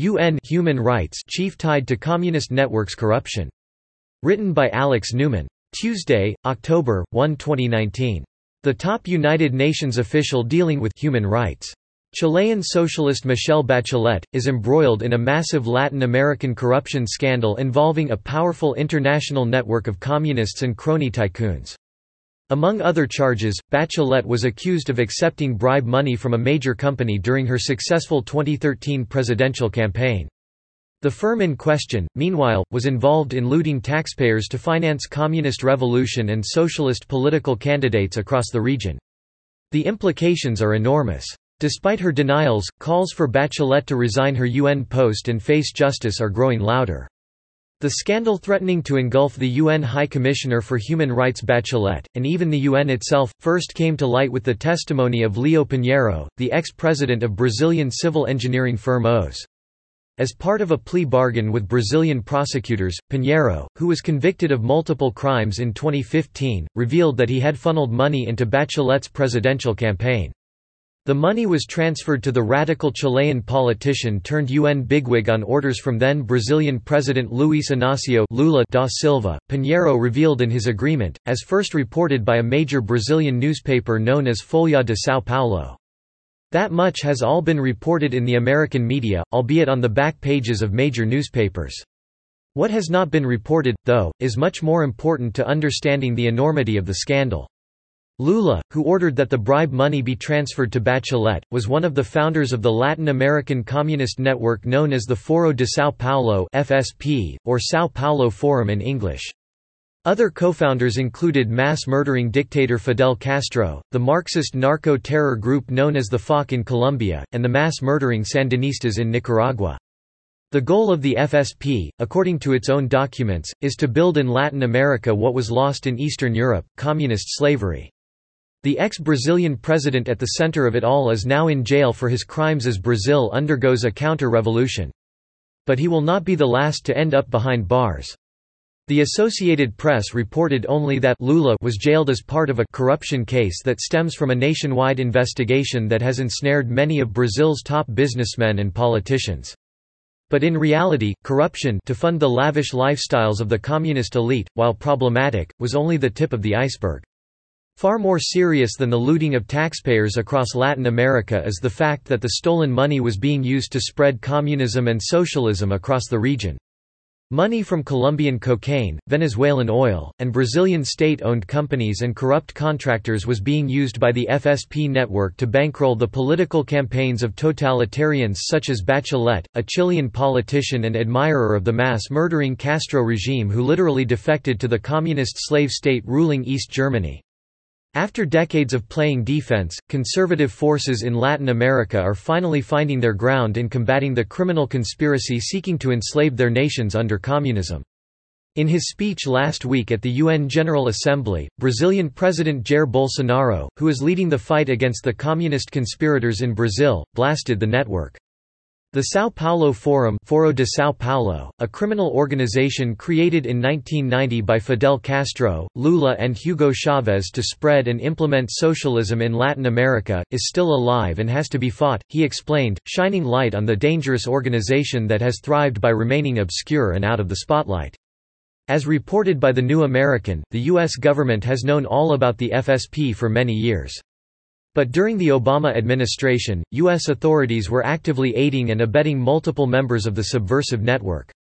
UN Human Rights chief tied to Communist networks corruption. Written by Alex Newman. Tuesday, October 1, 2019. The top United Nations official dealing with human rights. Chilean socialist Michelle Bachelet, is embroiled in a massive Latin American corruption scandal involving a powerful international network of communists and crony tycoons. Among other charges, Bachelet was accused of accepting bribe money from a major company during her successful 2013 presidential campaign. The firm in question, meanwhile, was involved in looting taxpayers to finance communist revolution and socialist political candidates across the region. The implications are enormous. Despite her denials, calls for Bachelet to resign her UN post and face justice are growing louder. The scandal threatening to engulf the UN High Commissioner for Human Rights Bachelet, and even the UN itself, first came to light with the testimony of Leo Pinheiro, the ex-president of Brazilian civil engineering firm OAS. As part of a plea bargain with Brazilian prosecutors, Pinheiro, who was convicted of multiple crimes in 2015, revealed that he had funneled money into Bachelet's presidential campaign. The money was transferred to the radical Chilean politician turned UN bigwig on orders from then Brazilian President Luiz Inácio Lula da Silva. Pinheiro revealed in his agreement, as first reported by a major Brazilian newspaper known as Folha de São Paulo. That much has all been reported in the American media, albeit on the back pages of major newspapers. What has not been reported, though, is much more important to understanding the enormity of the scandal. Lula, who ordered that the bribe money be transferred to Bachelet, was one of the founders of the Latin American communist network known as the Foro de São Paulo (FSP) or São Paulo Forum in English. Other co-founders included mass-murdering dictator Fidel Castro, the Marxist narco-terror group known as the FARC in Colombia, and the mass-murdering Sandinistas in Nicaragua. The goal of the FSP, according to its own documents, is to build in Latin America what was lost in Eastern Europe, communist slavery. The ex-Brazilian president at the center of it all is now in jail for his crimes as Brazil undergoes a counter-revolution. But he will not be the last to end up behind bars. The Associated Press reported only that Lula was jailed as part of a corruption case that stems from a nationwide investigation that has ensnared many of Brazil's top businessmen and politicians. But in reality, corruption to fund the lavish lifestyles of the communist elite, while problematic, was only the tip of the iceberg. Far more serious than the looting of taxpayers across Latin America is the fact that the stolen money was being used to spread communism and socialism across the region. Money from Colombian cocaine, Venezuelan oil, and Brazilian state-owned companies and corrupt contractors was being used by the FSP network to bankroll the political campaigns of totalitarians such as Bachelet, a Chilean politician and admirer of the mass-murdering Castro regime who literally defected to the communist slave state ruling East Germany. After decades of playing defense, conservative forces in Latin America are finally finding their ground in combating the criminal conspiracy seeking to enslave their nations under communism. In his speech last week at the UN General Assembly, Brazilian President Jair Bolsonaro, who is leading the fight against the communist conspirators in Brazil, blasted the network. The São Paulo Forum Foro de São Paulo, a criminal organization created in 1990 by Fidel Castro, Lula and Hugo Chavez to spread and implement socialism in Latin America, is still alive and has to be fought, he explained, shining light on the dangerous organization that has thrived by remaining obscure and out of the spotlight. As reported by The New American, the U.S. government has known all about the FSP for many years. But during the Obama administration, U.S. authorities were actively aiding and abetting multiple members of the subversive network.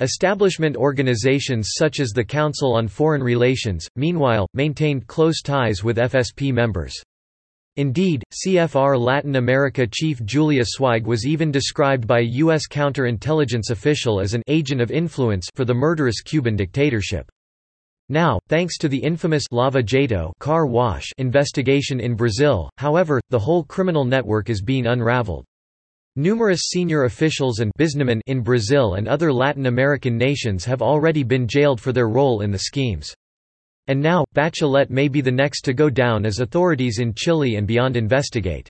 Establishment organizations such as the Council on Foreign Relations, meanwhile, maintained close ties with FSP members. Indeed, CFR Latin America chief Julia Sweig was even described by a U.S. counterintelligence official as an agent of influence for the murderous Cuban dictatorship. Now, thanks to the infamous Lava Jato car wash investigation in Brazil, however, the whole criminal network is being unraveled. Numerous senior officials and businessmen in Brazil and other Latin American nations have already been jailed for their role in the schemes. And now, Bachelet may be the next to go down as authorities in Chile and beyond investigate.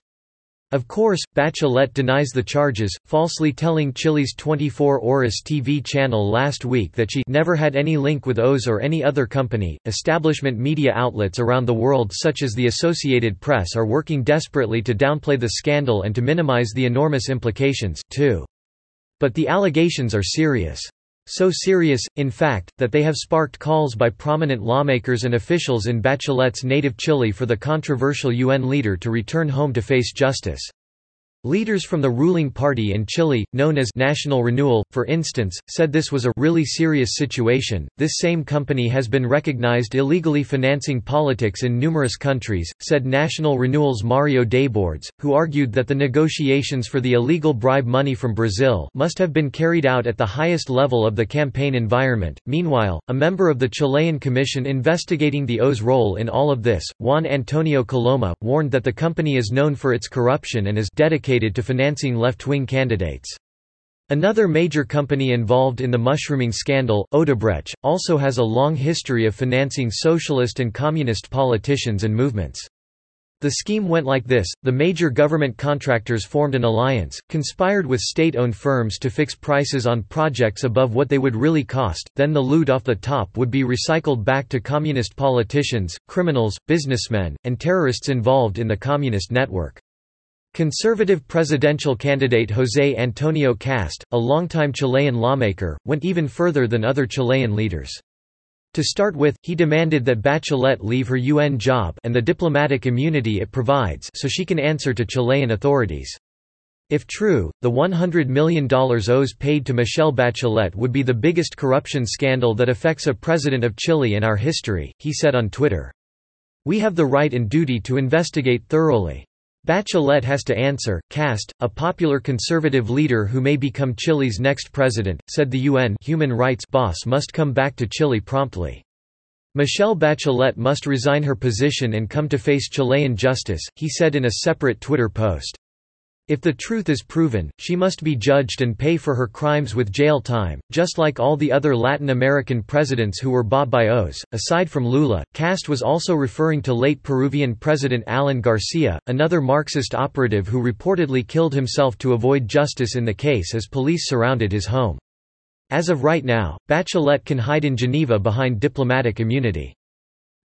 Of course, Bachelet denies the charges, falsely telling Chile's 24 Horas TV channel last week that she never had any link with OAS or any other company. Establishment media outlets around the world, such as the Associated Press, are working desperately to downplay the scandal and to minimize the enormous implications, too. But the allegations are serious. So serious, in fact, that they have sparked calls by prominent lawmakers and officials in Bachelet's native Chile for the controversial UN leader to return home to face justice. Leaders from the ruling party in Chile, known as National Renewal, for instance, said this was a really serious situation. This same company has been recognized illegally financing politics in numerous countries, said National Renewal's Mario Desbordes, who argued that the negotiations for the illegal bribe money from Brazil must have been carried out at the highest level of the campaign environment. Meanwhile, a member of the Chilean commission investigating the OAS role in all of this, Juan Antonio Coloma, warned that the company is known for its corruption and is dedicated dedicated to financing left-wing candidates. Another major company involved in the mushrooming scandal, Odebrecht, also has a long history of financing socialist and communist politicians and movements. The scheme went like this, the major government contractors formed an alliance, conspired with state-owned firms to fix prices on projects above what they would really cost, then the loot off the top would be recycled back to communist politicians, criminals, businessmen, and terrorists involved in the communist network. Conservative presidential candidate José Antonio Kast, a longtime Chilean lawmaker, went even further than other Chilean leaders. To start with, he demanded that Bachelet leave her UN job and the diplomatic immunity it provides so she can answer to Chilean authorities. If true, the $100 million OAS paid to Michelle Bachelet would be the biggest corruption scandal that affects a president of Chile in our history, he said on Twitter. We have the right and duty to investigate thoroughly. Bachelet has to answer. Kast, a popular conservative leader who may become Chile's next president, said the UN human rights boss must come back to Chile promptly. Michelle Bachelet must resign her position and come to face Chilean justice, he said in a separate Twitter post. If the truth is proven, she must be judged and pay for her crimes with jail time, just like all the other Latin American presidents who were bought by OAS. Aside from Lula, Kast was also referring to late Peruvian President Alan Garcia, another Marxist operative who reportedly killed himself to avoid justice in the case as police surrounded his home. As of right now, Bachelet can hide in Geneva behind diplomatic immunity.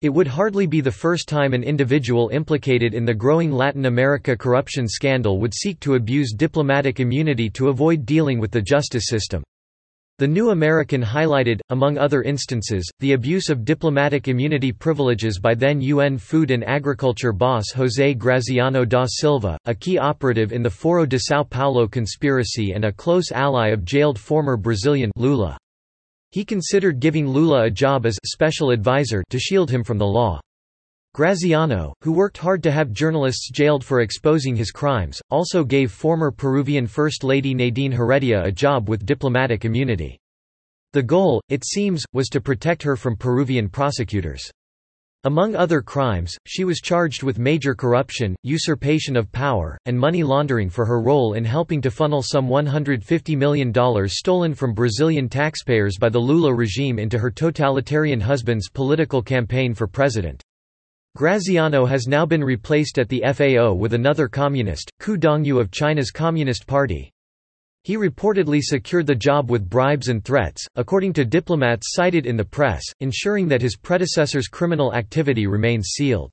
It would hardly be the first time an individual implicated in the growing Latin America corruption scandal would seek to abuse diplomatic immunity to avoid dealing with the justice system. The New American highlighted, among other instances, the abuse of diplomatic immunity privileges by then UN Food and Agriculture boss José Graziano da Silva, a key operative in the Foro de São Paulo conspiracy and a close ally of jailed former Brazilian Lula. He considered giving Lula a job as special advisor to shield him from the law. Graziano, who worked hard to have journalists jailed for exposing his crimes, also gave former Peruvian First Lady Nadine Heredia a job with diplomatic immunity. The goal, it seems, was to protect her from Peruvian prosecutors. Among other crimes, she was charged with major corruption, usurpation of power, and money laundering for her role in helping to funnel some $150 million stolen from Brazilian taxpayers by the Lula regime into her totalitarian husband's political campaign for president. Graziano has now been replaced at the FAO with another communist, Qu Dongyu of China's Communist Party. He reportedly secured the job with bribes and threats, according to diplomats cited in the press, ensuring that his predecessor's criminal activity remains sealed.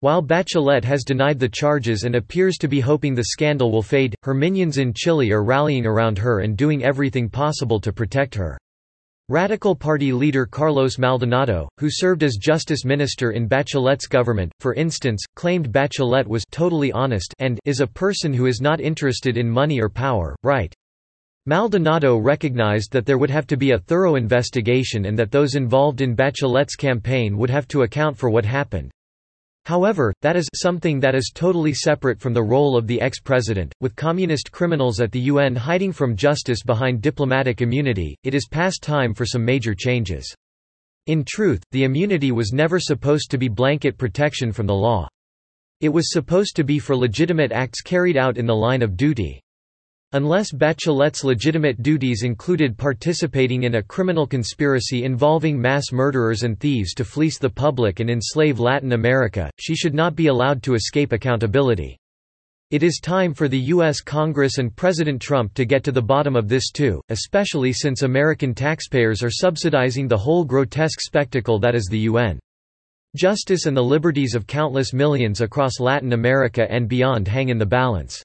While Bachelet has denied the charges and appears to be hoping the scandal will fade, her minions in Chile are rallying around her and doing everything possible to protect her. Radical Party leader Carlos Maldonado, who served as justice minister in Bachelet's government, for instance, claimed Bachelet was totally honest and is a person who is not interested in money or power, right? Maldonado recognized that there would have to be a thorough investigation and that those involved in Bachelet's campaign would have to account for what happened. However, that is something that is totally separate from the role of the ex-president. With communist criminals at the UN hiding from justice behind diplomatic immunity, it is past time for some major changes. In truth, the immunity was never supposed to be blanket protection from the law. It was supposed to be for legitimate acts carried out in the line of duty. Unless Bachelet's legitimate duties included participating in a criminal conspiracy involving mass murderers and thieves to fleece the public and enslave Latin America, she should not be allowed to escape accountability. It is time for the U.S. Congress and President Trump to get to the bottom of this too, especially since American taxpayers are subsidizing the whole grotesque spectacle that is the UN. Justice and the liberties of countless millions across Latin America and beyond hang in the balance.